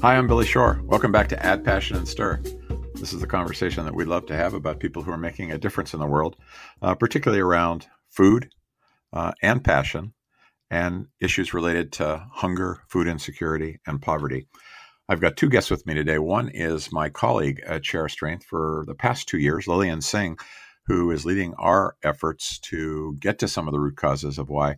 Hi, I'm Billy Shore. Welcome back to Add Passion and Stir. This is the conversation that we love to have about people who are making a difference in the world, uh, particularly around food uh, and passion and issues related to hunger, food insecurity, and poverty. I've got two guests with me today. One is my colleague at Share Strength for the past two years, Lillian Singh, who is leading our efforts to get to some of the root causes of why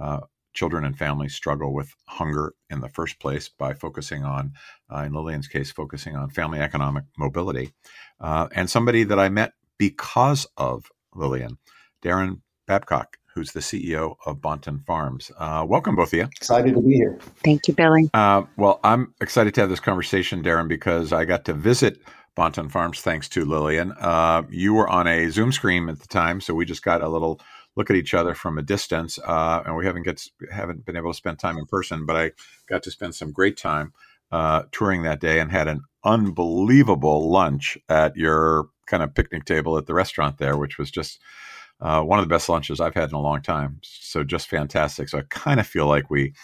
uh, children and families struggle with hunger in the first place by focusing on, uh, in Lillian's case, focusing on family economic mobility. Uh, and somebody that I met because of Lillian, Daron Babcock, who's the CEO of Bonton Farms. Uh, welcome, both of you. Excited to be here. Thank you, Billy. Uh, well, I'm excited to have this conversation, Daron, because I got to visit Bonton Farms thanks to Lillian. Uh, you were on a Zoom screen at the time, so we just got a little look at each other from a distance, uh, and we haven't get haven't been able to spend time in person. But I got to spend some great time uh, touring that day and had an unbelievable lunch at your kind of picnic table at the restaurant there, which was just uh, one of the best lunches I've had in a long time. So just fantastic. So I kind of feel like we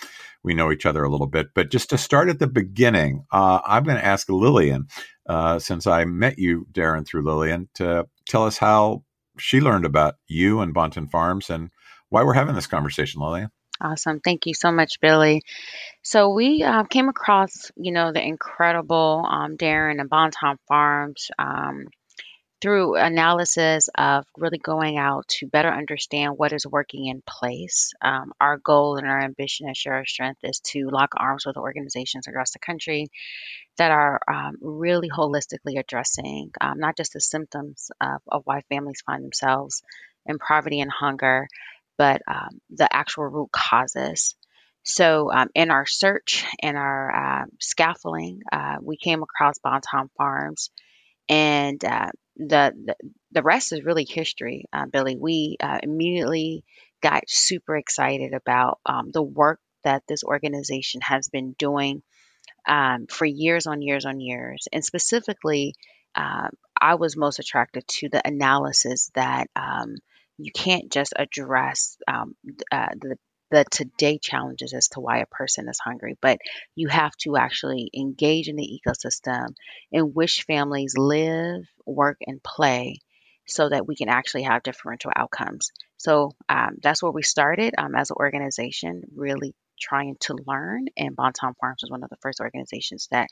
we know each other a little bit. But just to start at the beginning, uh, I'm going to ask Lillian, uh, since I met you, Daron, through Lillian, to tell us how she learned about you and Bonton Farms and why we're having this conversation, Lillian. Awesome. Thank you so much, Billy. So we uh, came across, you know, the incredible um, Daron and Bonton Farms um, through analysis of really going out to better understand what is working in place. Um, our goal and our ambition at Share Our Strength is to lock arms with organizations across the country that are um, really holistically addressing um, not just the symptoms of, of, why families find themselves in poverty and hunger, but um, the actual root causes. So, um, in our search and our uh, scaffolding, uh, we came across Bonton Farms and uh, the, the, the rest is really history, uh, Billy. We uh, immediately got super excited about um, the work that this organization has been doing um, for years on years on years, and specifically, uh, I was most attracted to the analysis that um, you can't just address um, uh, the the today challenges as to why a person is hungry, but you have to actually engage in the ecosystem in which families live, work, and play so that we can actually have differential outcomes. So um, that's where we started um, as an organization, really trying to learn. And Bonton Farms was one of the first organizations that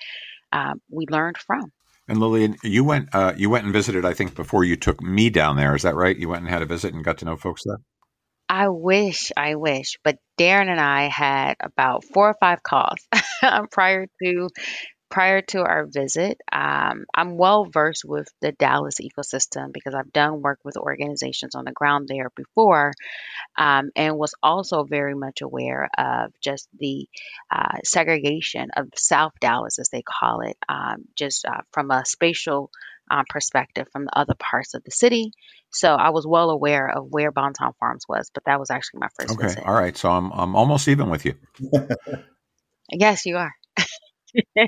um, we learned from. And Lillian, you went uh, you went and visited, I think, before you took me down there. Is that right? You went and had a visit and got to know folks there. I wish, I wish, but Daron and I had about four or five calls prior to prior to our visit. Um, I'm well versed with the Dallas ecosystem because I've done work with organizations on the ground there before, um, and was also very much aware of just the uh, segregation of South Dallas, as they call it, um, just uh, from a spatial um, perspective from the other parts of the city. So I was well aware of where Bonton Farms was, but that was actually my first okay. visit. All right. So I'm, I'm almost even with you. yes, you are.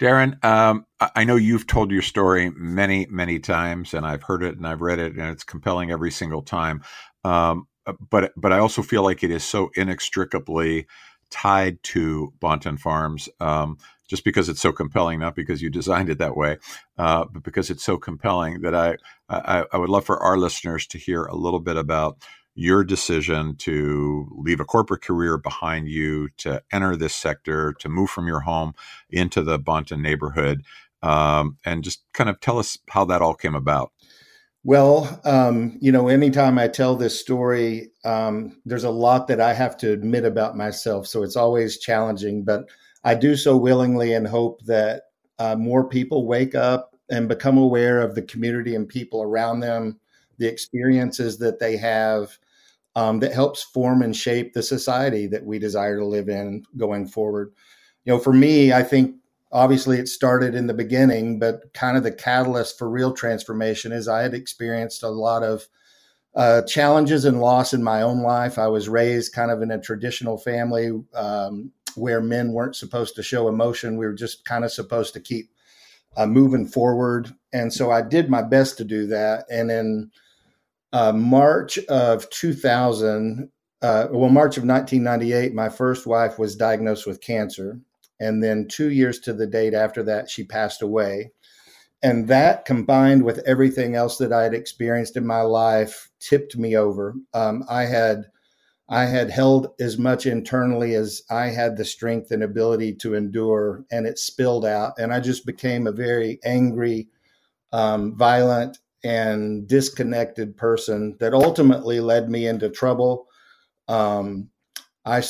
Daron, um, I know you've told your story many, many times, and I've heard it and I've read it, and it's compelling every single time. Um, but but I also feel like it is so inextricably tied to Bonton Farms. Um, just because it's so compelling, not because you designed it that way, uh, but because it's so compelling that I, I, I would love for our listeners to hear a little bit about your decision to leave a corporate career behind you, to enter this sector, to move from your home into the Bonton neighborhood, um, and just kind of tell us how that all came about. Well, um, you know, anytime I tell this story, um, there's a lot that I have to admit about myself. So it's always challenging, but I do so willingly and hope that uh, more people wake up and become aware of the community and people around them, the experiences that they have um, that helps form and shape the society that we desire to live in going forward. You know, for me, I think obviously it started in the beginning, but kind of the catalyst for real transformation is I had experienced a lot of uh, challenges and loss in my own life. I was raised kind of in a traditional family. Um, where men weren't supposed to show emotion. We were just kind of supposed to keep uh, moving forward. And so I did my best to do that. And in uh, March of 2000, uh, well, March of 1998, my first wife was diagnosed with cancer. And then two years to the date after that, she passed away. And that combined with everything else that I had experienced in my life tipped me over. Um, I had I had held as much internally as I had the strength and ability to endure, and it spilled out. And I just became a very angry, um, violent, and disconnected person that ultimately led me into trouble. Um, I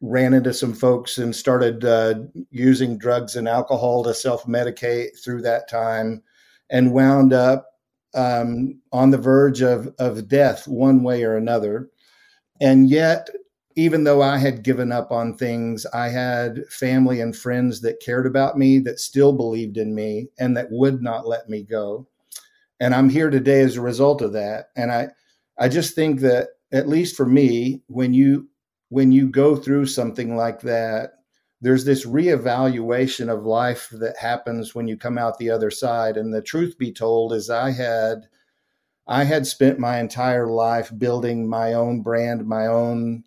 ran into some folks and started uh, using drugs and alcohol to self medicate through that time and wound up um, on the verge of, of death one way or another. And yet, even though I had given up on things, I had family and friends that cared about me, that still believed in me, and that would not let me go. And I'm here today as a result of that. And I, I just think that, at least for me, when you when you go through something like that, there's this reevaluation of life that happens when you come out the other side. And the truth be told is I had I had spent my entire life building my own brand, my own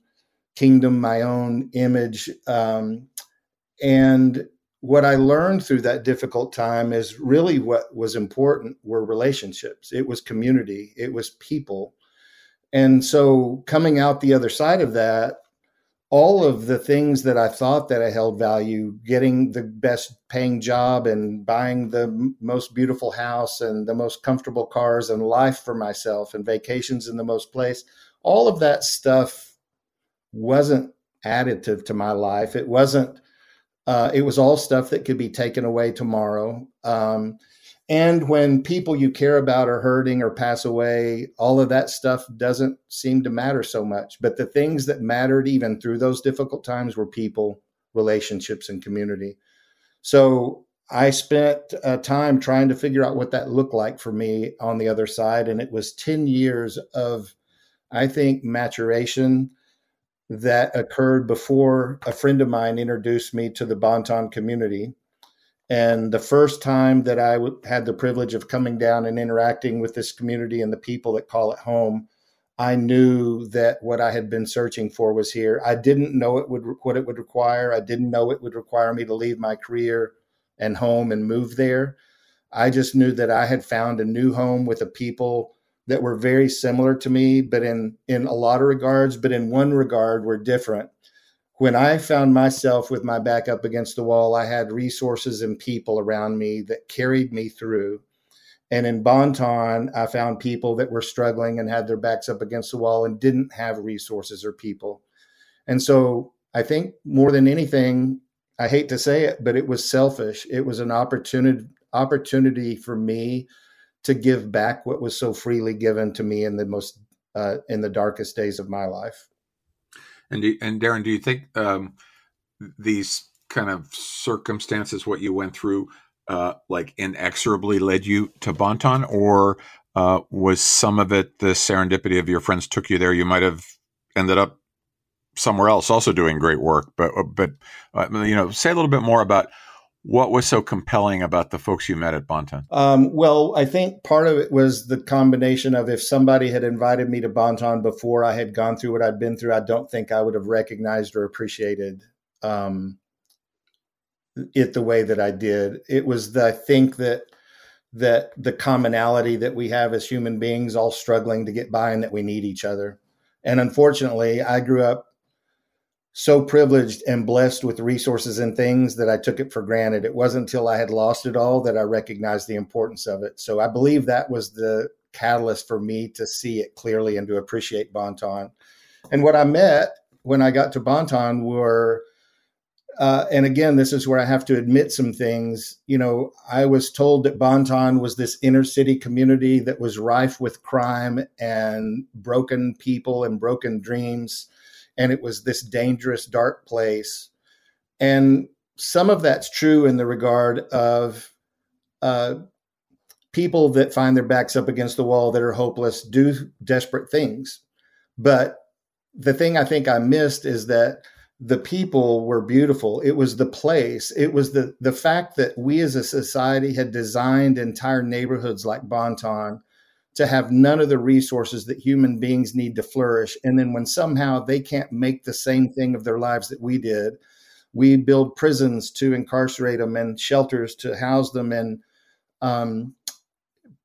kingdom, my own image. Um, and what I learned through that difficult time is really what was important were relationships. It was community. It was people. And so coming out the other side of that, all of the things that I thought that I held value, getting the best paying job and buying the most beautiful house and the most comfortable cars and life for myself and vacations in the most place, all of that stuff wasn't additive to my life. It wasn't, uh, it was all stuff that could be taken away tomorrow. Um, and when people you care about are hurting or pass away, all of that stuff doesn't seem to matter so much. But the things that mattered even through those difficult times were people, relationships, and community. So I spent uh, time trying to figure out what that looked like for me on the other side. And it was 10 years of, I think, maturation that occurred before a friend of mine introduced me to the Bonton community and the first time that I w- had the privilege of coming down and interacting with this community and the people that call it home, I knew that what I had been searching for was here. I didn't know it would what it would require. I didn't know it would require me to leave my career and home and move there. I just knew that I had found a new home with a people that were very similar to me, but in in a lot of regards, but in one regard were different when I found myself with my back up against the wall, I had resources and people around me that carried me through. And in Bonton, I found people that were struggling and had their backs up against the wall and didn't have resources or people. And so I think more than anything, I hate to say it, but it was selfish. It was an opportunity opportunity for me to give back what was so freely given to me in the most uh, in the darkest days of my life. And do, and Daron, do you think um, these kind of circumstances, what you went through, uh, like inexorably led you to Bonton, or uh, was some of it the serendipity of your friends took you there? You might have ended up somewhere else, also doing great work. But but uh, you know, say a little bit more about what was so compelling about the folks you met at Bonton? Um, well, I think part of it was the combination of if somebody had invited me to Bonton before I had gone through what I'd been through, I don't think I would have recognized or appreciated um, it the way that I did. It was the, I think that that the commonality that we have as human beings, all struggling to get by, and that we need each other. And unfortunately, I grew up so privileged and blessed with resources and things that I took it for granted. It wasn't until I had lost it all that I recognized the importance of it. So I believe that was the catalyst for me to see it clearly and to appreciate Bonton. And what I met when I got to Bonton were, uh, and again, this is where I have to admit some things. You know, I was told that Bonton was this inner city community that was rife with crime and broken people and broken dreams and it was this dangerous, dark place. And some of that's true in the regard of uh, people that find their backs up against the wall that are hopeless do desperate things. But the thing I think I missed is that the people were beautiful. It was the place. It was the the fact that we as a society had designed entire neighborhoods like Bonton to have none of the resources that human beings need to flourish. And then when somehow they can't make the same thing of their lives that we did, we build prisons to incarcerate them and shelters to house them and um,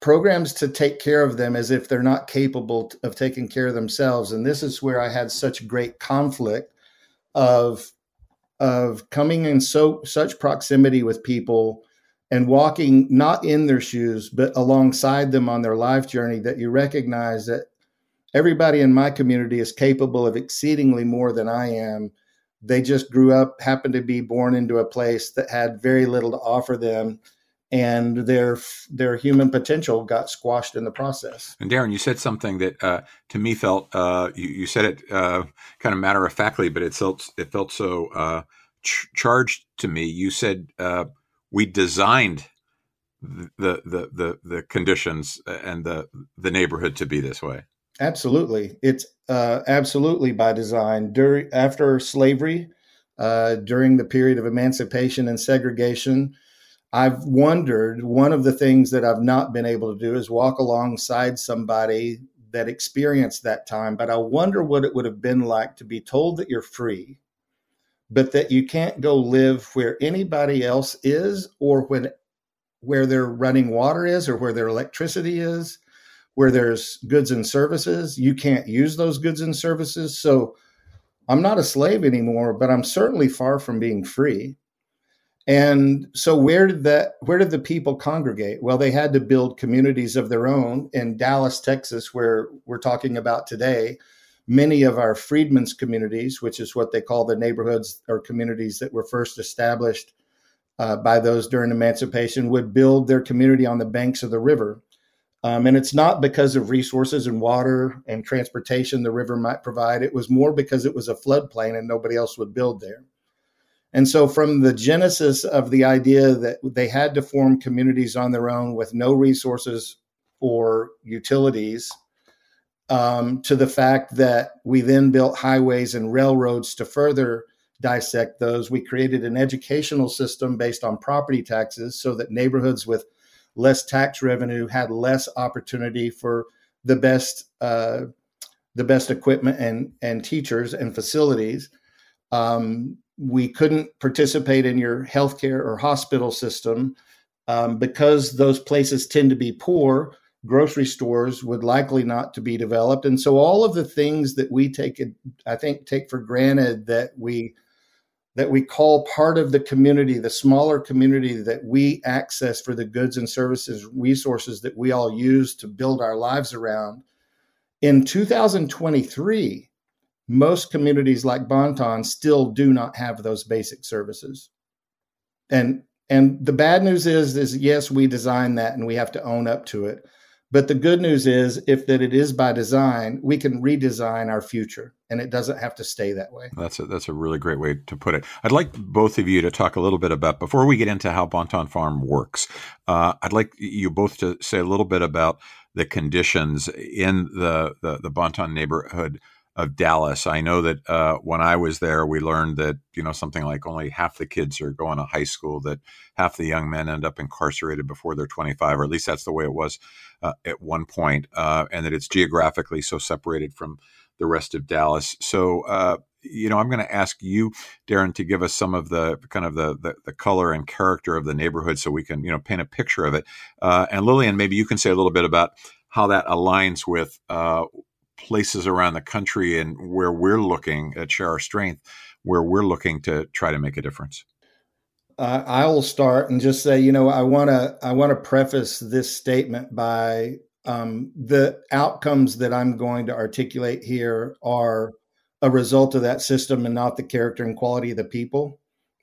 programs to take care of them as if they're not capable of taking care of themselves. And this is where I had such great conflict of of coming in so such proximity with people and walking not in their shoes but alongside them on their life journey that you recognize that everybody in my community is capable of exceedingly more than I am. They just grew up, happened to be born into a place that had very little to offer them and their their human potential got squashed in the process. And Daron, you said something that uh, to me felt uh, you, you, said it uh, kind of matter of factly, but it felt it felt so uh, ch- charged to me. You said uh, we designed the, the the the conditions and the the neighborhood to be this way. Absolutely, it's uh, absolutely by design. During after slavery, during the period of emancipation and segregation I've wondered one of the things that I've not been able to do is walk alongside somebody that experienced that time. But I wonder what it would have been like to be told that you're free, but that you can't go live where anybody else is or when where their running water is or where their electricity is, where there's goods and services. You can't use those goods and services. So I'm not a slave anymore, but I'm certainly far from being free. And so where did that where did the people congregate? Well, they had to build communities of their own in Dallas, Texas, where we're talking about today. Many of our freedmen's communities, which is what they call the neighborhoods or communities that were first established uh, by those during emancipation, would build their community on the banks of the river. Um, and it's not because of resources and water and transportation the river might provide. It was more because it was a floodplain and nobody else would build there. And so, from the genesis of the idea that they had to form communities on their own with no resources or utilities, um, to the fact that we then built highways and railroads to further dissect those, we created an educational system based on property taxes so that neighborhoods with less tax revenue had less opportunity for the best uh, the best equipment and and teachers and facilities. Um, we couldn't participate in your healthcare or hospital system um, because those places tend to be poor grocery stores would likely not to be developed and so all of the things that we take i think take for granted that we that we call part of the community the smaller community that we access for the goods and services resources that we all use to build our lives around in 2023 most communities like Bonton still do not have those basic services. And and the bad news is is yes, we designed that and we have to own up to it. But the good news is if that it is by design, we can redesign our future and it doesn't have to stay that way. That's a, that's a really great way to put it. I'd like both of you to talk a little bit about before we get into how Bonton Farm works. Uh, I'd like you both to say a little bit about the conditions in the the, the Bonton neighborhood of Dallas. I know that uh, when I was there, we learned that you know something like only half the kids are going to high school. That half the young men end up incarcerated before they're 25, or at least that's the way it was uh, at one point, uh, and that it's geographically so separated from the rest of Dallas. So. Uh, you know, I'm going to ask you, Daron, to give us some of the kind of the, the, the color and character of the neighborhood, so we can, you know, paint a picture of it. Uh, and Lillian, maybe you can say a little bit about how that aligns with uh, places around the country and where we're looking at share our strength, where we're looking to try to make a difference? Uh, I will start and just say, you know, I want to I want to preface this statement by um, the outcomes that I'm going to articulate here are a result of that system and not the character and quality of the people.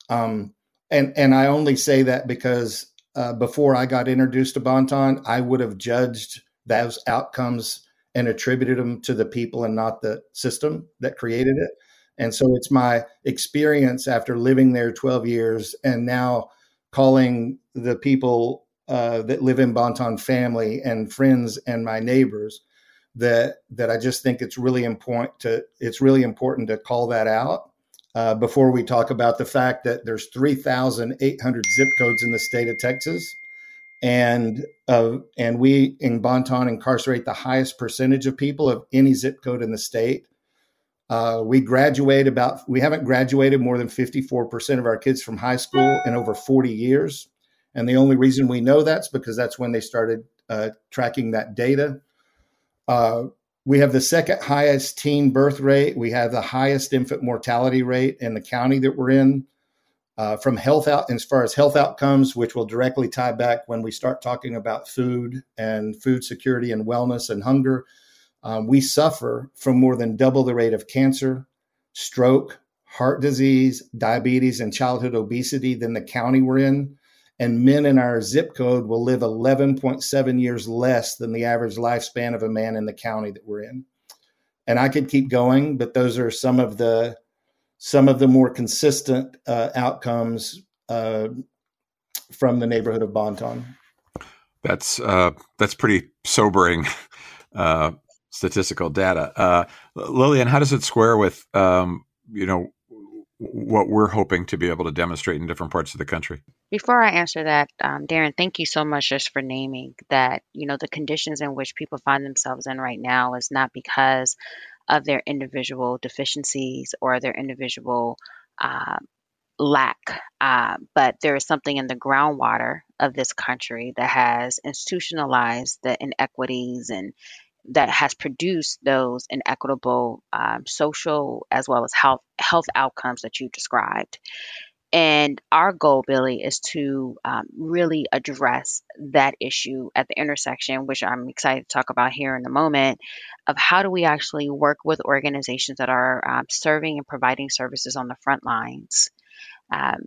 Um, and and I only say that because uh, before I got introduced to Bonton, I would have judged those outcomes and attributed them to the people and not the system that created it. And so it's my experience after living there 12 years and now calling the people uh, that live in Bonton family and friends and my neighbors that that I just think it's really important to it's really important to call that out uh, before we talk about the fact that there's 3,800 zip codes in the state of Texas and uh, and we in Bonton incarcerate the highest percentage of people of any zip code in the state. Uh, we graduate about we haven't graduated more than 54% of our kids from high school in over 40 years. And the only reason we know that's because that's when they started uh, tracking that data. Uh, we have the second highest teen birth rate. We have the highest infant mortality rate in the county that we're in. Uh, from health out as far as health outcomes which will directly tie back when we start talking about food and food security and wellness and hunger um, we suffer from more than double the rate of cancer, stroke, heart disease, diabetes, and childhood obesity than the county we're in. And men in our zip code will live 11.7 years less than the average lifespan of a man in the county that we're in. And I could keep going, but those are some of the some of the more consistent uh, outcomes uh, from the neighborhood of Bonton. That's uh, that's pretty sobering uh, statistical data. Uh, Lillian, how does it square with um, you know what we're hoping to be able to demonstrate in different parts of the country? Before I answer that, um, Daron, thank you so much just for naming that. You know, the conditions in which people find themselves in right now is not because of their individual deficiencies or their individual uh, lack, uh, but there is something in the groundwater of this country that has institutionalized the inequities and that has produced those inequitable um, social as well as health health outcomes that you described. And our goal, Billy, is to um, really address that issue at the intersection, which I'm excited to talk about here in a moment, of how do we actually work with organizations that are um, serving and providing services on the front lines, um,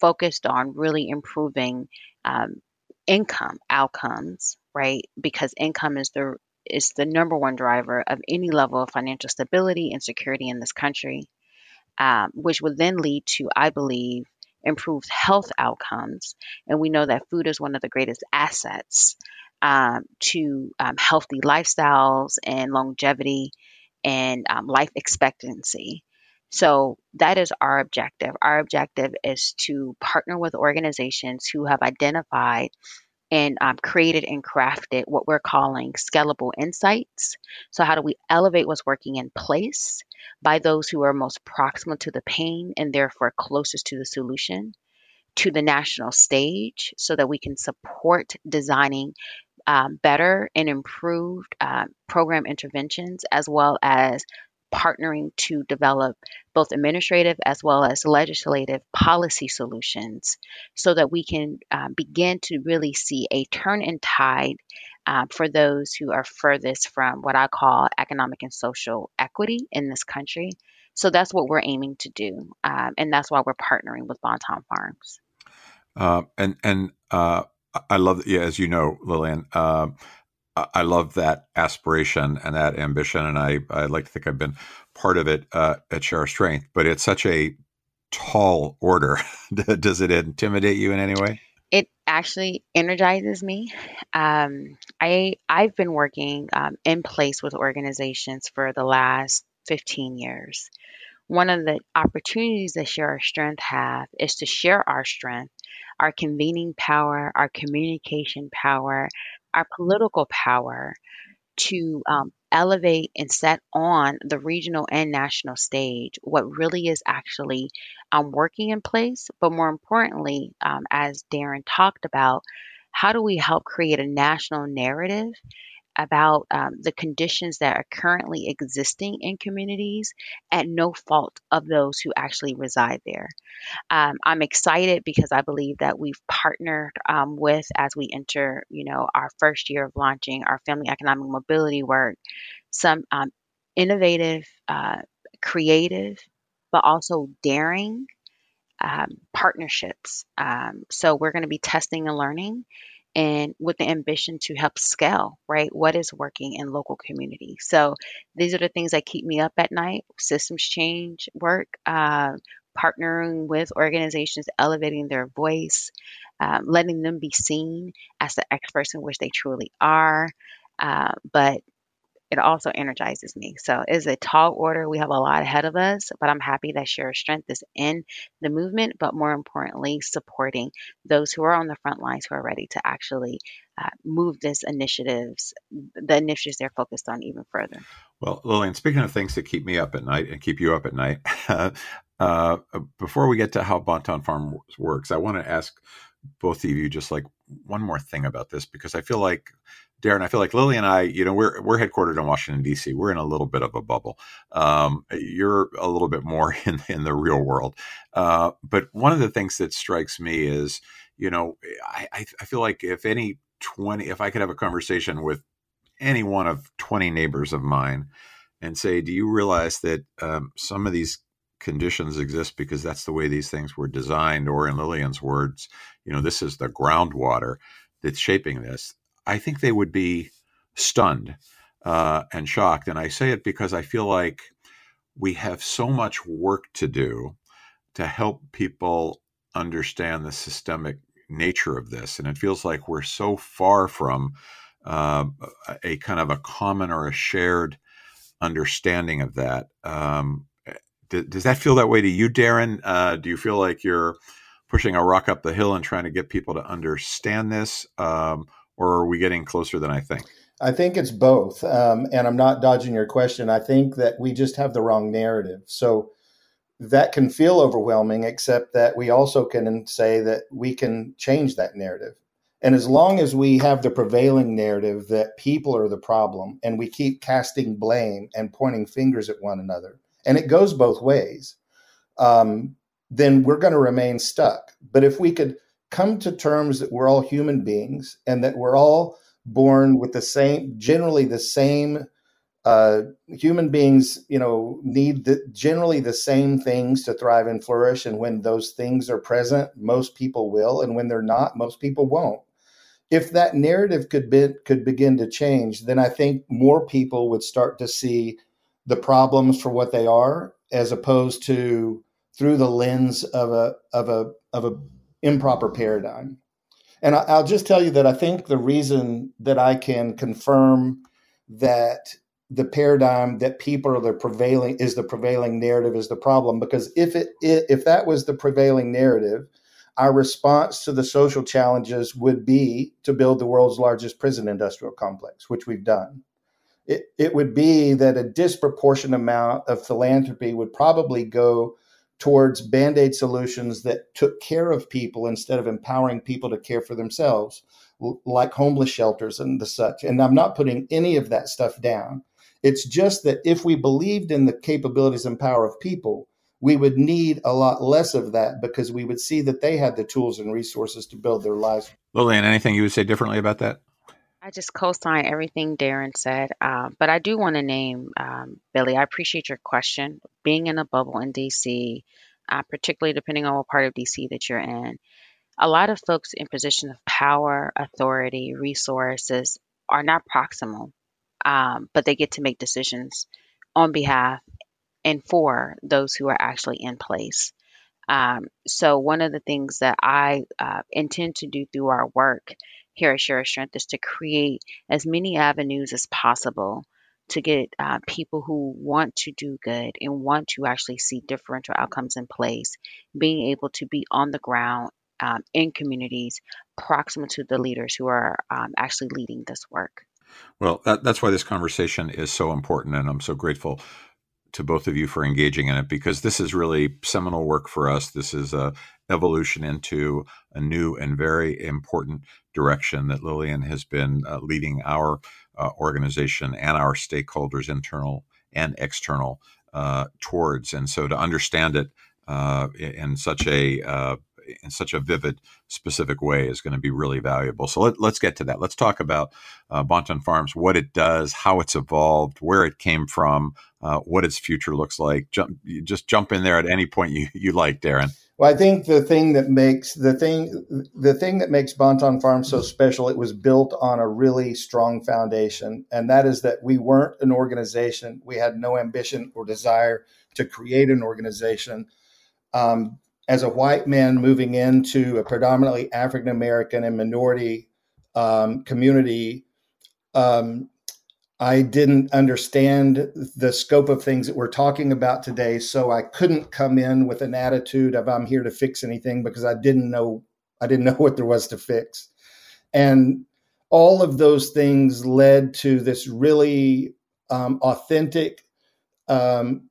focused on really improving um, income outcomes, right? Because income is the is the number one driver of any level of financial stability and security in this country, um, which would then lead to, I believe, improved health outcomes. And we know that food is one of the greatest assets um, to um, healthy lifestyles and longevity and um, life expectancy. So that is our objective. Our objective is to partner with organizations who have identified and um, created and crafted what we're calling scalable insights. So, how do we elevate what's working in place by those who are most proximal to the pain and therefore closest to the solution to the national stage so that we can support designing um, better and improved uh, program interventions as well as partnering to develop both administrative as well as legislative policy solutions so that we can uh, begin to really see a turn in tide uh, for those who are furthest from what I call economic and social equity in this country. So that's what we're aiming to do, um, and that's why we're partnering with Bonton Farms. Uh, and and uh, I love, yeah, as you know, Lillian, uh, I love that aspiration and that ambition, and I I like to think I've been part of it uh, at Share Our Strength. But it's such a tall order. Does it intimidate you in any way? It actually energizes me. Um, I I've been working um, in place with organizations for the last 15 years. One of the opportunities that Share Our Strength have is to share our strength, our convening power, our communication power, our political power to um, elevate and set on the regional and national stage what really is actually um, working in place. But more importantly, um, as Daron talked about, how do we help create a national narrative about um, the conditions that are currently existing in communities at no fault of those who actually reside there. Um, I'm excited because I believe that we've partnered um, with, as we enter, you know, our first year of launching our family economic mobility work, some um, innovative, uh, creative, but also daring um, partnerships. Um, so we're going to be testing and learning and with the ambition to help scale, right? What is working in local community? So these are the things that keep me up at night systems change work, uh, partnering with organizations, elevating their voice, um, letting them be seen as the experts in which they truly are. Uh, but it also energizes me. So it's a tall order. We have a lot ahead of us, but I'm happy that Share Strength is in the movement, but more importantly, supporting those who are on the front lines who are ready to actually uh, move this initiatives, the initiatives they're focused on even further. Well, Lillian, speaking of things that keep me up at night and keep you up at night, uh, before we get to how Bonton Farm works, I want to ask both of you just like one more thing about this because I feel like Daron, I feel like Lily and I, you know, we're we're headquartered in Washington D.C. We're in a little bit of a bubble. Um, you're a little bit more in in the real world. Uh, but one of the things that strikes me is, you know, I I feel like if any twenty, if I could have a conversation with any one of twenty neighbors of mine, and say, do you realize that um, some of these conditions exist because that's the way these things were designed, or in Lillian's words, you know, this is the groundwater that's shaping this I think they would be stunned uh, and shocked. And I say it because I feel like we have so much work to do to help people understand the systemic nature of this. And it feels like we're so far from uh, a kind of a common or a shared understanding of that. Um, does that feel that way to you, Daron? Uh, do you feel like you're pushing a rock up the hill and trying to get people to understand this? Um, or are we getting closer than I think? I think it's both. Um, and I'm not dodging your question. I think that we just have the wrong narrative. So that can feel overwhelming, except that we also can say that we can change that narrative. And as long as we have the prevailing narrative that people are the problem and we keep casting blame and pointing fingers at one another, and it goes both ways, um, then we're going to remain stuck. But if we could come to terms that we're all human beings and that we're all born with the same, generally the same. Uh, human beings, you know, need the, generally the same things to thrive and flourish. And when those things are present, most people will, and when they're not, most people won't. If that narrative could be, could begin to change, then I think more people would start to see the problems for what they are, as opposed to through the lens of a of a of a improper paradigm. And I, will just tell you that I think the reason that I can confirm that the paradigm that people are the prevailing is the prevailing narrative is the problem because if it if that was the prevailing narrative our response to the social challenges would be to build the world's largest prison industrial complex which we've done it, it would be that a disproportionate amount of philanthropy would probably go towards band aid solutions that took care of people instead of empowering people to care for themselves, like homeless shelters and the such. And I'm not putting any of that stuff down. It's just that if we believed in the capabilities and power of people, we would need a lot less of that because we would see that they had the tools and resources to build their lives. Lillian, anything you would say differently about that? I just co-sign everything Daron said, uh, but I do want to name um, Billy. I appreciate your question. Being in a bubble in DC, uh, particularly depending on what part of DC that you're in, a lot of folks in positions of power, authority, resources are not proximal, um, but they get to make decisions on behalf and for those who are actually in place. Um, so, one of the things that I uh, intend to do through our work here at Share Strength is to create as many avenues as possible to get uh, people who want to do good and want to actually see differential outcomes in place, being able to be on the ground um, in communities proximal to the leaders who are um, actually leading this work. Well, that, that's why this conversation is so important, and I'm so grateful to both of you for engaging in it because this is really seminal work for us. This is a evolution into a new and very important direction that Lillian has been uh, leading our uh, organization and our stakeholders, internal and external, uh, towards. And so to understand it uh, in such a uh, in such a vivid, specific way is going to be really valuable. So let, us get to that. Let's talk about uh, Bonton Farms, what it does, how it's evolved, where it came from, uh, what its future looks like. Jump, just jump in there at any point you, you like, Daron. Well, I think the thing that makes the thing the thing that makes Bonton Farm so special, it was built on a really strong foundation, and that is that we weren't an organization. We had no ambition or desire to create an organization. Um, as a white man moving into a predominantly African American and minority um, community, um, I didn't understand the scope of things that we're talking about today. So I couldn't come in with an attitude of I'm here to fix anything because I didn't know I didn't know what there was to fix. And all of those things led to this really um, authentic um,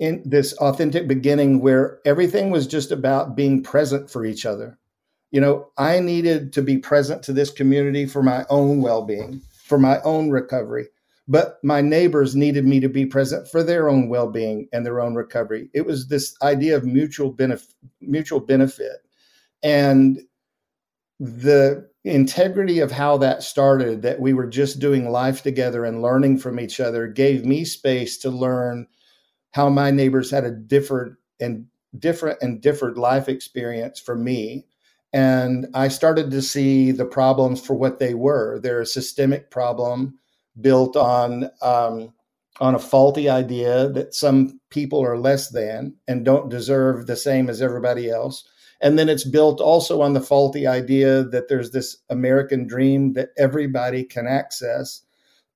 in this authentic beginning where everything was just about being present for each other. You know, I needed to be present to this community for my own well-being for my own recovery. But my neighbors needed me to be present for their own well-being and their own recovery. It was this idea of mutual benefit, mutual benefit, and the integrity of how that started. That we were just doing life together and learning from each other gave me space to learn how my neighbors had a different and different and different life experience from me and I started to see the problems for what they were. They're a systemic problem built on um, on a faulty idea that some people are less than and don't deserve the same as everybody else. And then it's built also on the faulty idea that there's this American dream that everybody can access,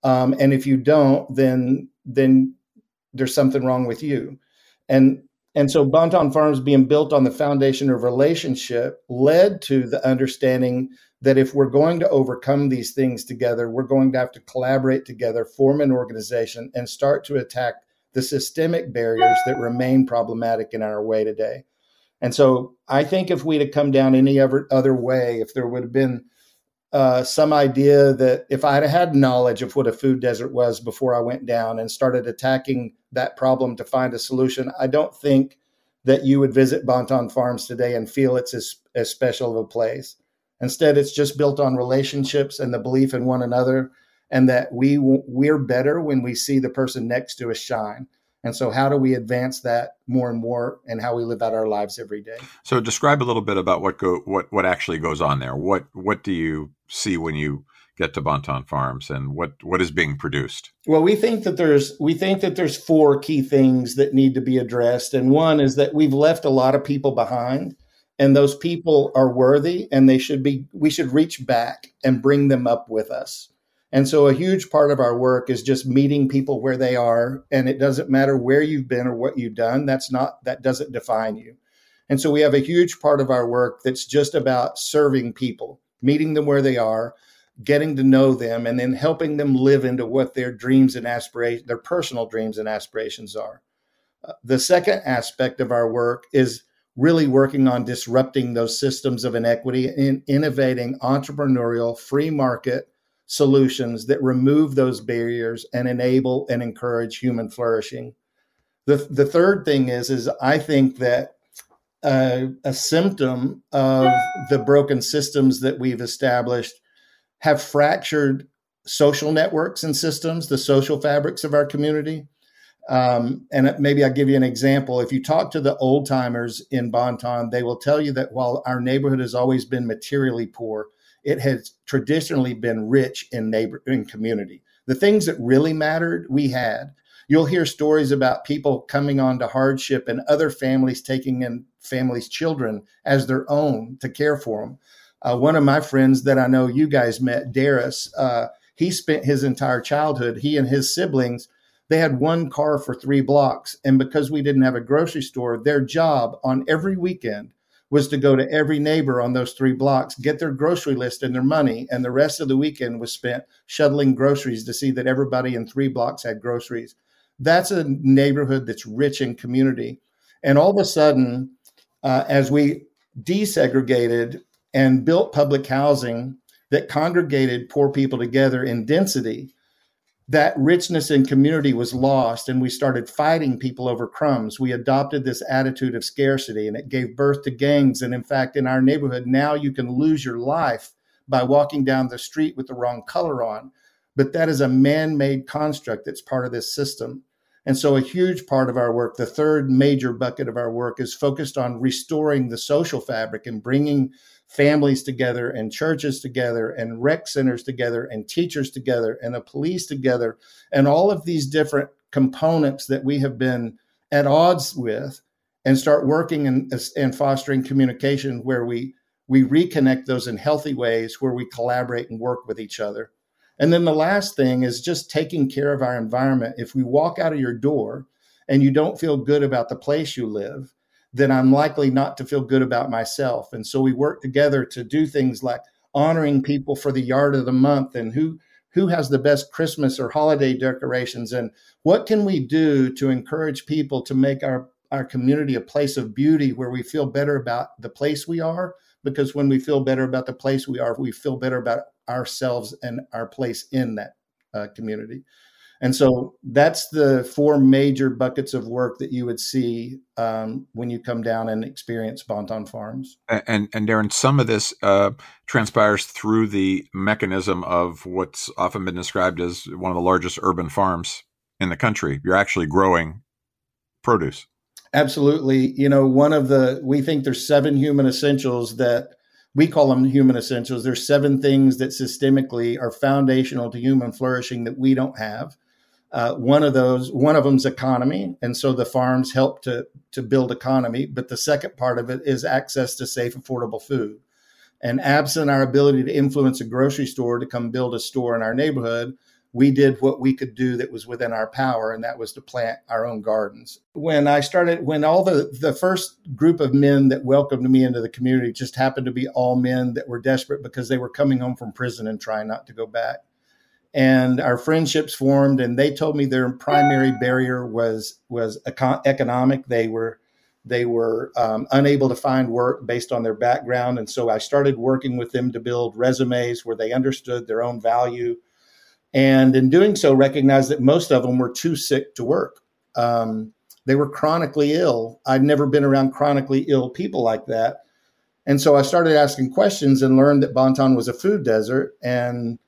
um, and if you don't, then then there's something wrong with you. And and so Bonton Farms being built on the foundation of relationship led to the understanding that if we're going to overcome these things together, we're going to have to collaborate together, form an organization, and start to attack the systemic barriers that remain problematic in our way today. And so I think if we'd have come down any other, other way, if there would have been uh, some idea that if I had had knowledge of what a food desert was before I went down and started attacking that problem to find a solution, I don't think that you would visit Bonton Farms today and feel it's as, as special of a place. Instead, it's just built on relationships and the belief in one another, and that we we're better when we see the person next to us shine. And so, how do we advance that more and more, and how we live out our lives every day? So, describe a little bit about what go what what actually goes on there. What what do you see when you get to Bonton Farms, and what what is being produced? Well, we think that there's we think that there's four key things that need to be addressed, and one is that we've left a lot of people behind, and those people are worthy, and they should be. We should reach back and bring them up with us. And so a huge part of our work is just meeting people where they are. And it doesn't matter where you've been or what you've done. That's not, that doesn't define you. And so we have a huge part of our work that's just about serving people, meeting them where they are, getting to know them, and then helping them live into what their dreams and aspirations, their personal dreams and aspirations are. Uh, the second aspect of our work is really working on disrupting those systems of inequity and innovating entrepreneurial free market solutions that remove those barriers and enable and encourage human flourishing. The, the third thing is, is I think that uh, a symptom of the broken systems that we've established have fractured social networks and systems, the social fabrics of our community. Um, and maybe I'll give you an example. If you talk to the old timers in Bonton, they will tell you that while our neighborhood has always been materially poor, it has traditionally been rich in neighbor in community. The things that really mattered, we had. You'll hear stories about people coming on to hardship and other families taking in families' children as their own to care for them. Uh, one of my friends that I know you guys met, Darius, uh, he spent his entire childhood, he and his siblings, they had one car for three blocks. And because we didn't have a grocery store, their job on every weekend was to go to every neighbor on those three blocks, get their grocery list and their money, and the rest of the weekend was spent shuttling groceries to see that everybody in three blocks had groceries. That's a neighborhood that's rich in community. And all of a sudden, uh, as we desegregated and built public housing that congregated poor people together in density, that richness in community was lost and we started fighting people over crumbs. We adopted this attitude of scarcity and it gave birth to gangs. And in fact, in our neighborhood, now you can lose your life by walking down the street with the wrong color on. But that is a man made construct that's part of this system. And so, a huge part of our work, the third major bucket of our work, is focused on restoring the social fabric and bringing families together and churches together and rec centers together and teachers together and the police together and all of these different components that we have been at odds with and start working and, and fostering communication where we we reconnect those in healthy ways where we collaborate and work with each other And then the last thing is just taking care of our environment. If we walk out of your door and you don't feel good about the place you live, then I'm likely not to feel good about myself. And so we work together to do things like honoring people for the yard of the month and who who has the best Christmas or holiday decorations. And what can we do to encourage people to make our our community a place of beauty where we feel better about the place we are? Because when we feel better about the place we are we feel better about ourselves and our place in that uh, community and so that's the four major buckets of work that you would see um, when you come down and experience Bonton Farms. And and Daron, some of this uh, transpires through the mechanism of what's often been described as one of the largest urban farms in the country. You're actually growing produce. Absolutely. You know, one of the we think there's seven human essentials that we call them human essentials. There's seven things that systemically are foundational to human flourishing that we don't have. Uh, one of those, one of them is economy, and so the farms help to to build economy. But the second part of it is access to safe, affordable food. And absent our ability to influence a grocery store to come build a store in our neighborhood, we did what we could do that was within our power, and that was to plant our own gardens. When I started, when all the the first group of men that welcomed me into the community just happened to be all men that were desperate because they were coming home from prison and trying not to go back and our friendships formed and they told me their primary barrier was was econ- economic. They were they were um, unable to find work based on their background and so i started working with them to build resumes where they understood their own value and in doing so recognized that most of them were too sick to work. Um, they were chronically ill. I'd never been around chronically ill people like that and so i started asking questions and learned that bonton was a food desert and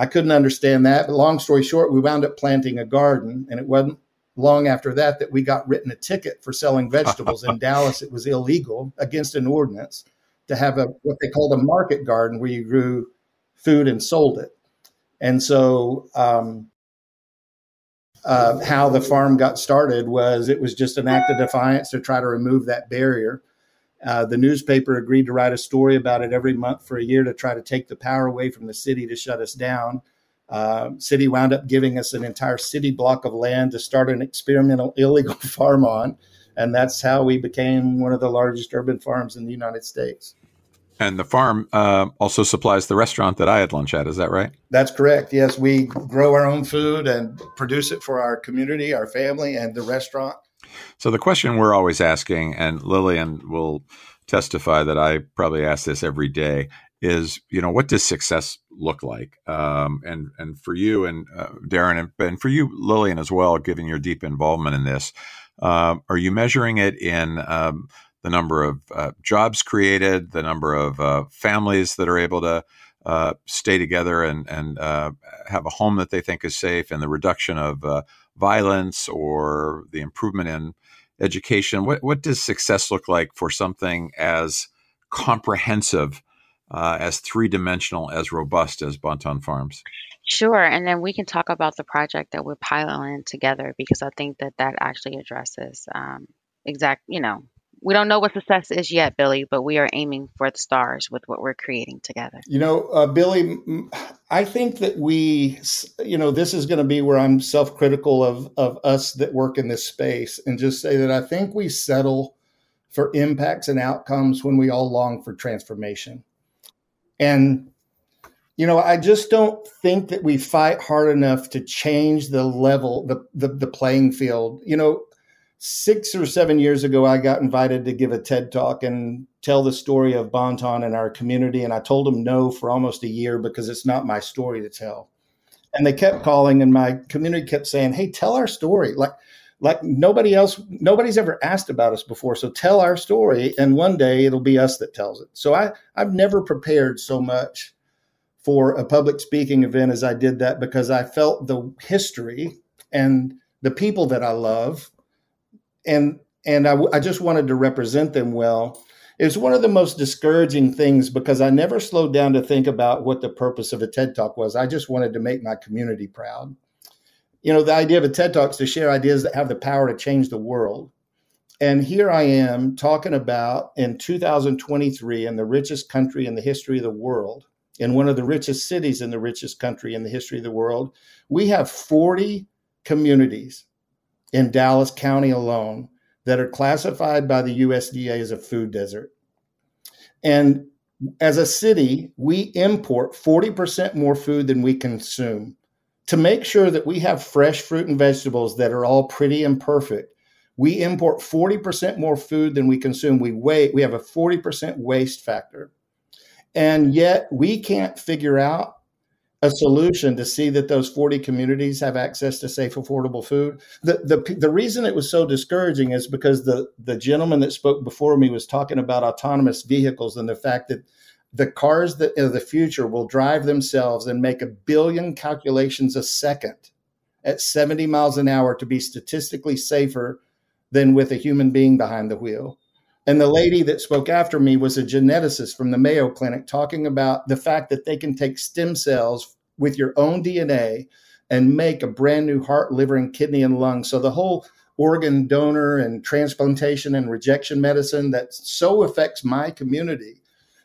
I couldn't understand that. But long story short, we wound up planting a garden, and it wasn't long after that that we got written a ticket for selling vegetables in Dallas. It was illegal against an ordinance to have a what they called a market garden where you grew food and sold it. And so, um, uh, how the farm got started was it was just an act of defiance to try to remove that barrier. Uh, the newspaper agreed to write a story about it every month for a year to try to take the power away from the city to shut us down. Uh, city wound up giving us an entire city block of land to start an experimental illegal farm on, and that's how we became one of the largest urban farms in the United States. And the farm uh, also supplies the restaurant that I had lunch at. Is that right? That's correct. Yes, we grow our own food and produce it for our community, our family, and the restaurant. So the question we're always asking, and Lillian will testify that I probably ask this every day, is you know what does success look like? Um, and and for you and uh, Daron and, and, for you Lillian as well, given your deep involvement in this, uh, are you measuring it in um, the number of uh, jobs created, the number of uh, families that are able to uh, stay together and and uh, have a home that they think is safe, and the reduction of violence or the improvement in education? What, what does success look like for something as comprehensive, uh, as three dimensional, as robust as Bonton Farms? Sure, and then we can talk about the project that we're piloting together because I think that that actually addresses um, exact, you know, we don't know what success is yet, Billy, but we are aiming for the stars with what we're creating together. You know, uh, Billy, I think that we, you know, this is going to be where I'm self critical of, of us that work in this space and just say that I think we settle for impacts and outcomes when we all long for transformation. And, you know, I just don't think that we fight hard enough to change the level, the, the, the playing field. You know, six or seven years ago, I got invited to give a TED talk and tell the story of Bonton and our community. And I told them no for almost a year because it's not my story to tell. And they kept calling, and my community kept saying, Hey, tell our story. Like, like nobody else, nobody's ever asked about us before. So tell our story, and one day it'll be us that tells it. So I, I've never prepared so much for a public speaking event as I did that because I felt the history and the people that I love and and I, I just wanted to represent them well. It's one of the most discouraging things because I never slowed down to think about what the purpose of a TED Talk was. I just wanted to make my community proud. You know, the idea of a TED Talk is to share ideas that have the power to change the world. And here I am talking about in 2023 in the richest country in the history of the world, in one of the richest cities in the richest country in the history of the world. We have 40 communities in Dallas County alone that are classified by the USDA as a food desert. And as a city, we import 40% more food than we consume. To make sure that we have fresh fruit and vegetables that are all pretty and perfect, we import 40% more food than we consume. We wait, we have a 40% waste factor. And yet we can't figure out a solution to see that those 40 communities have access to safe, affordable food. The, the, the reason it was so discouraging is because the, the gentleman that spoke before me was talking about autonomous vehicles and the fact that the cars that of the future will drive themselves and make a billion calculations a second at 70 miles an hour to be statistically safer than with a human being behind the wheel. And the lady that spoke after me was a geneticist from the Mayo Clinic talking about the fact that they can take stem cells with your own DNA and make a brand new heart, liver, and kidney and lung. So the whole organ donor and transplantation and rejection medicine that so affects my community,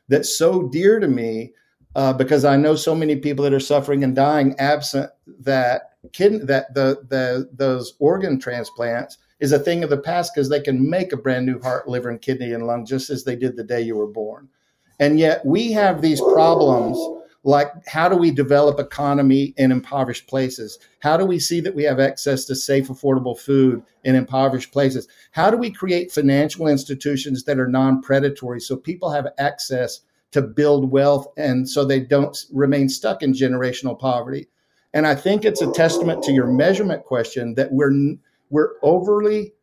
that's so dear to me, uh, because I know so many people that are suffering and dying absent that kidney that the the those organ transplants is a thing of the past because they can make a brand new heart, liver, and kidney and lung just as they did the day you were born. And yet we have these problems like how do we develop economy in impoverished places? How do we see that we have access to safe, affordable food in impoverished places? How do we create financial institutions that are non-predatory so people have access to build wealth and so they don't remain stuck in generational poverty? And I think it's a testament to your measurement question that we're we're overly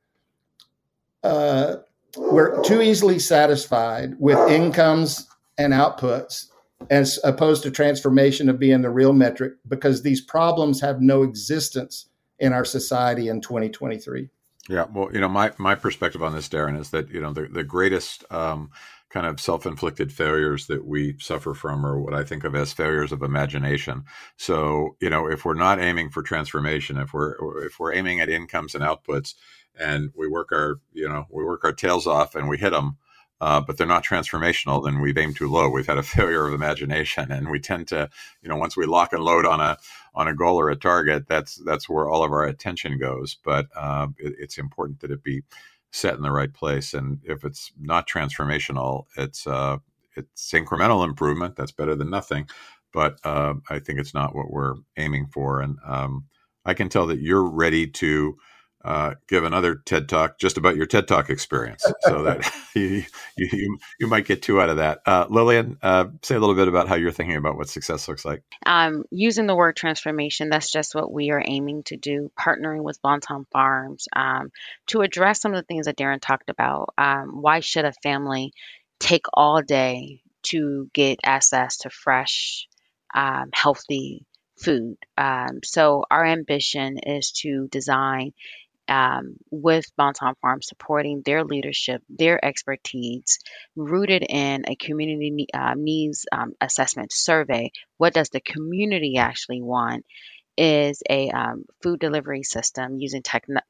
uh, we're too easily satisfied with incomes and outputs as opposed to transformation of being the real metric because these problems have no existence in our society in 2023 yeah well you know my my perspective on this Daron is that you know the, the greatest um, kind of self-inflicted failures that we suffer from are what I think of as failures of imagination. So, you know, if we're not aiming for transformation, if we're if we're aiming at incomes and outputs and we work our, you know, we work our tails off and we hit them, uh, but they're not transformational, then we've aimed too low. We've had a failure of imagination, and we tend to, you know, once we lock and load on a on a goal or a target, that's that's where all of our attention goes. But uh, it, it's important that it be set in the right place. And if it's not transformational, it's uh, it's incremental improvement. That's better than nothing. But uh, I think it's not what we're aiming for. And um, I can tell that you're ready to uh, give another TED talk just about your TED talk experience, so that you, you, you might get two out of that. Uh, Lillian, uh, say a little bit about how you're thinking about what success looks like. Um, using the word transformation, that's just what we are aiming to do. Partnering with Bonton Farms um, to address some of the things that Daron talked about. Um, why should a family take all day to get access to fresh, um, healthy food? Um, so our ambition is to design um, with Bonton Farm supporting their leadership, their expertise, rooted in a community uh, needs um, assessment survey. What does the community actually want? Is a um, food delivery system using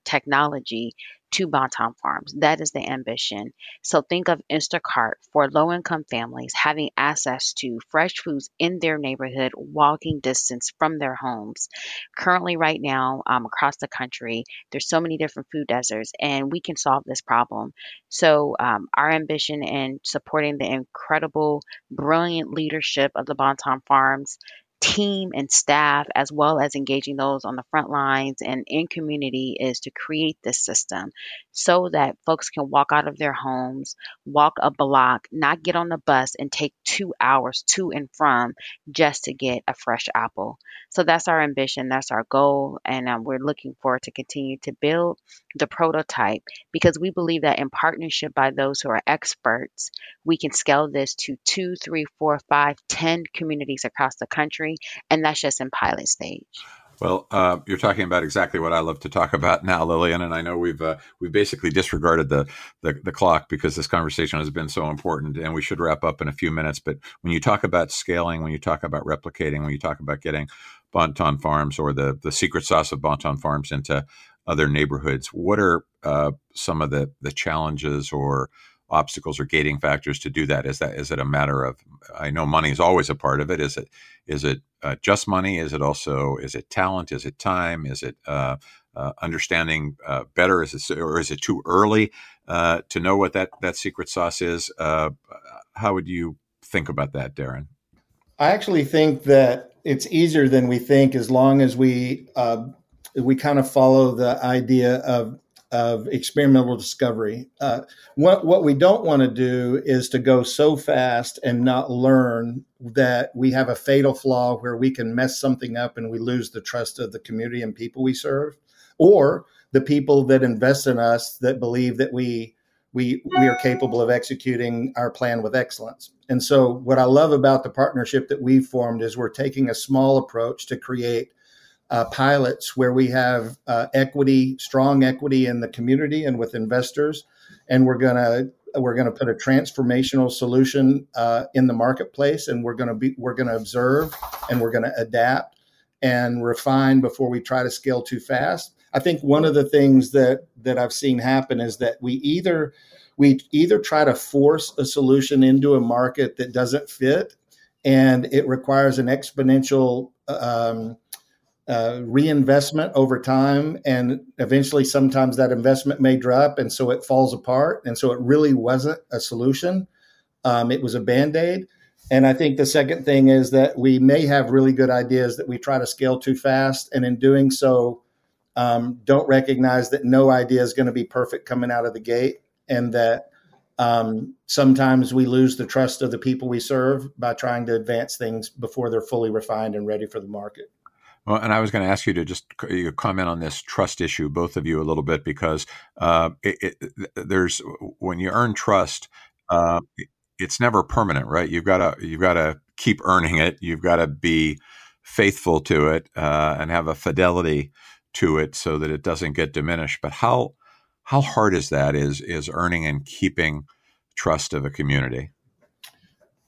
technology to Bonton Farms. That is the ambition. So think of Instacart for low income families having access to fresh foods in their neighborhood, walking distance from their homes. Currently, right now, um, across the country, there's so many different food deserts, and we can solve this problem. So, um, our ambition in supporting the incredible, brilliant leadership of the Bonton Farms team and staff, as well as engaging those on the front lines and in community, is to create this system so that folks can walk out of their homes, walk a block, not get on the bus and take two hours to and from just to get a fresh apple. So that's our ambition, that's our goal, and um, we're looking forward to continue to build the prototype because we believe that in partnership by those who are experts, we can scale this to two, three, four, five, ten communities across the country, and that's just in pilot stage. Well, uh, you're talking about exactly what I love to talk about now, Lillian, and I know we've uh, we've basically disregarded the, the, the clock because this conversation has been so important, and we should wrap up in a few minutes. But when you talk about scaling, when you talk about replicating, when you talk about getting Bonton Farms or the the secret sauce of Bonton Farms into other neighborhoods, what are uh, some of the the challenges or obstacles or gating factors to do that? Is that is it a matter of? I know money is always a part of it. Is it is it uh, just money? Is it also is it talent? Is it time? Is it uh, uh, understanding uh, better? Is it or is it too early uh, to know what that that secret sauce is? Uh, how would you think about that, Daron? I actually think that it's easier than we think as long as we we kind of follow the idea of of experimental discovery. Uh, what what we don't want to do is to go so fast and not learn that we have a fatal flaw where we can mess something up and we lose the trust of the community and people we serve, or the people that invest in us that believe that we we we are capable of executing our plan with excellence. And so, what I love about the partnership that we've formed is we're taking a small approach to create uh, pilots where we have uh, equity, strong equity in the community and with investors, and we're gonna we're gonna put a transformational solution uh, in the marketplace, and we're gonna be we're gonna observe and we're gonna adapt and refine before we try to scale too fast. I think one of the things that that I've seen happen is that we either we either try to force a solution into a market that doesn't fit, and it requires an exponential um, uh, reinvestment over time and eventually sometimes that investment may drop and so it falls apart and so it really wasn't a solution. Um, it was a band-aid. And i think the second thing is that we may have really good ideas that we try to scale too fast and in doing so um, don't recognize that no idea is going to be perfect coming out of the gate and that um, sometimes we lose the trust of the people we serve by trying to advance things before they're fully refined and ready for the market well, and I was going to ask you to just comment on this trust issue, both of you, a little bit, because uh, it, it, there's when you earn trust, uh, it's never permanent, right? You've got to you've got to keep earning it. You've got to be faithful to it uh, and have a fidelity to it, so that it doesn't get diminished. But how how hard is that? Is is earning and keeping trust of a community?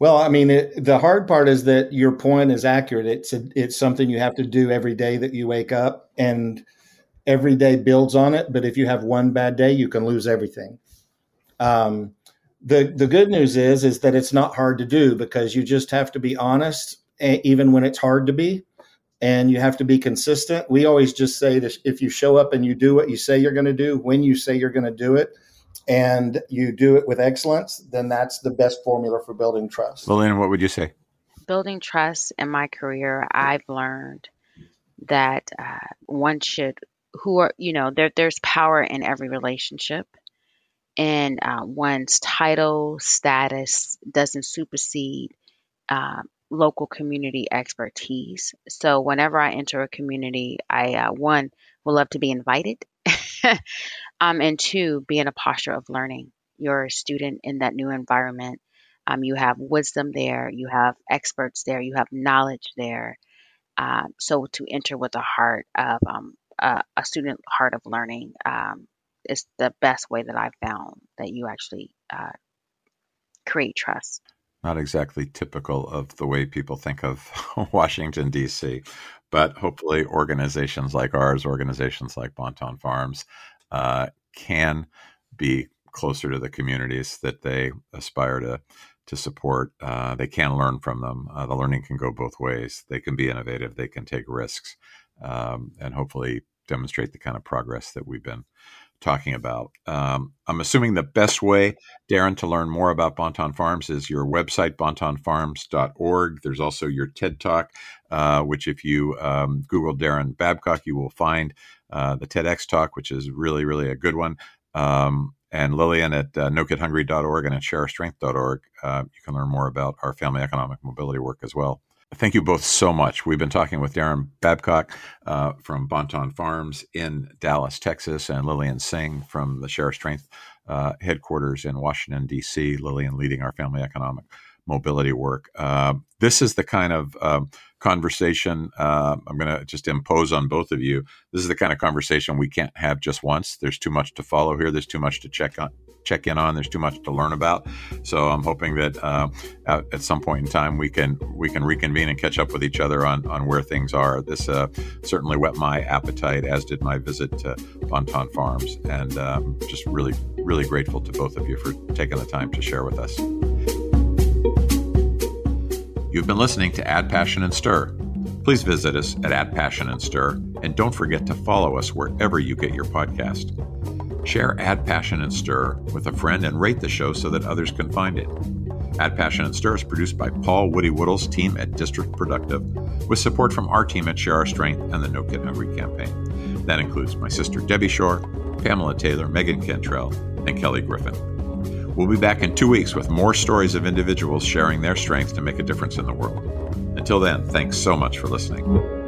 Well, I mean, it, the hard part is that your point is accurate. It's a, it's something you have to do every day that you wake up, and every day builds on it. But if you have one bad day, you can lose everything. Um, the the good news is is that it's not hard to do because you just have to be honest, even when it's hard to be, and you have to be consistent. We always just say that if you show up and you do what you say you're going to do when you say you're going to do it, and you do it with excellence, then that's the best formula for building trust. Lillian, what would you say? Building trust in my career, I've learned that uh, one should, who are, you know, there, there's power in every relationship. And uh, one's title, status doesn't supersede uh, local community expertise. So whenever I enter a community, I, uh, one, would love to be invited. Um, and two, be in a posture of learning. You're a student in that new environment. Um, you have wisdom there, you have experts there, you have knowledge there. Uh, so to enter with a heart of um, a, a, student heart of learning um, is the best way that I've found that you actually uh, create trust. Not exactly typical of the way people think of Washington D.C., but hopefully organizations like ours, organizations like Bonton Farms, uh, can be closer to the communities that they aspire to to support. Uh, they can learn from them. Uh, the learning can go both ways. They can be innovative. They can take risks, um, and hopefully demonstrate the kind of progress that we've been talking about. Um, I'm assuming the best way, Daron, to learn more about Bonton Farms is your website, bontonfarms.org. There's also your TED Talk, uh, which if you um, Google Daron Babcock, you will find uh, the TEDx talk, which is really, really a good one. Um, and Lillian at uh, nokidhungry.org and at sharestrength.org. Uh, you can learn more about our family economic mobility work as well. Thank you both so much. We've been talking with Daron Babcock uh, from Bonton Farms in Dallas, Texas, and Lillian Singh from the Share Strength uh, headquarters in Washington, D.C. Lillian leading our family economic mobility work. Uh, this is the kind of um, conversation uh, I'm going to just impose on both of you. This is the kind of conversation we can't have just once. There's too much to follow here. There's too much to check on, check in on. There's too much to learn about. So I'm hoping that uh, at, some point in time we can we can reconvene and catch up with each other on on where things are. This uh, certainly whet my appetite, as did my visit to Bonton Farms, and um, just really really grateful to both of you for taking the time to share with us. You've been listening to Add Passion and Stir. Please visit us at Add Passion and Stir, and don't forget to follow us wherever you get your podcast. Share Add Passion and Stir with a friend and rate the show so that others can find it. Add Passion and Stir is produced by Paul Woody Woodall's team at District Productive, with support from our team at Share Our Strength and the No Kid Hungry campaign. That includes my sister Debbie Shore, Pamela Taylor, Megan Cantrell, and Kelly Griffin. We'll be back in two weeks with more stories of individuals sharing their strength to make a difference in the world. Until then, thanks so much for listening.